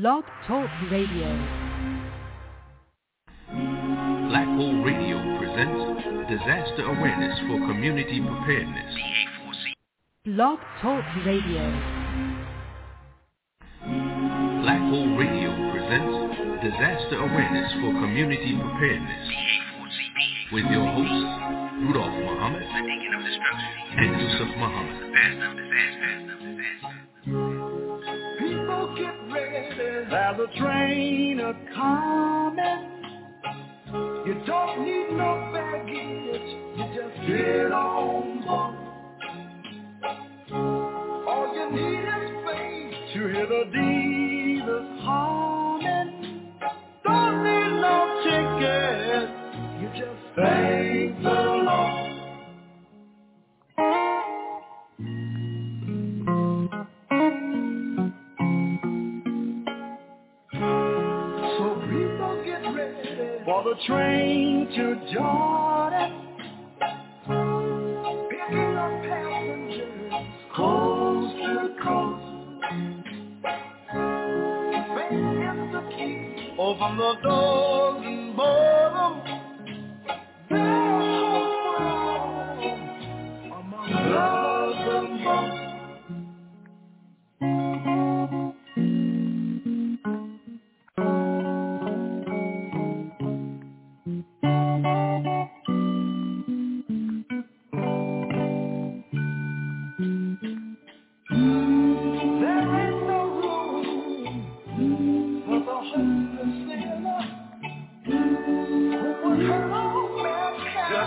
Blog Talk Radio. Black Hole Radio presents Disaster Awareness for Community Preparedness. Blog Talk Radio. Black Hole Radio presents Disaster Awareness for Community Preparedness. With your hosts, Rudolph Muhammad and Yusef Muhammad. A train a coming. You don't need no baggage, you just get on board. All you need is faith to hear the divas humming. For the train to Jordan. Picking up passengers coast to coast. Faith is the key. Open the doors and board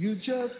You just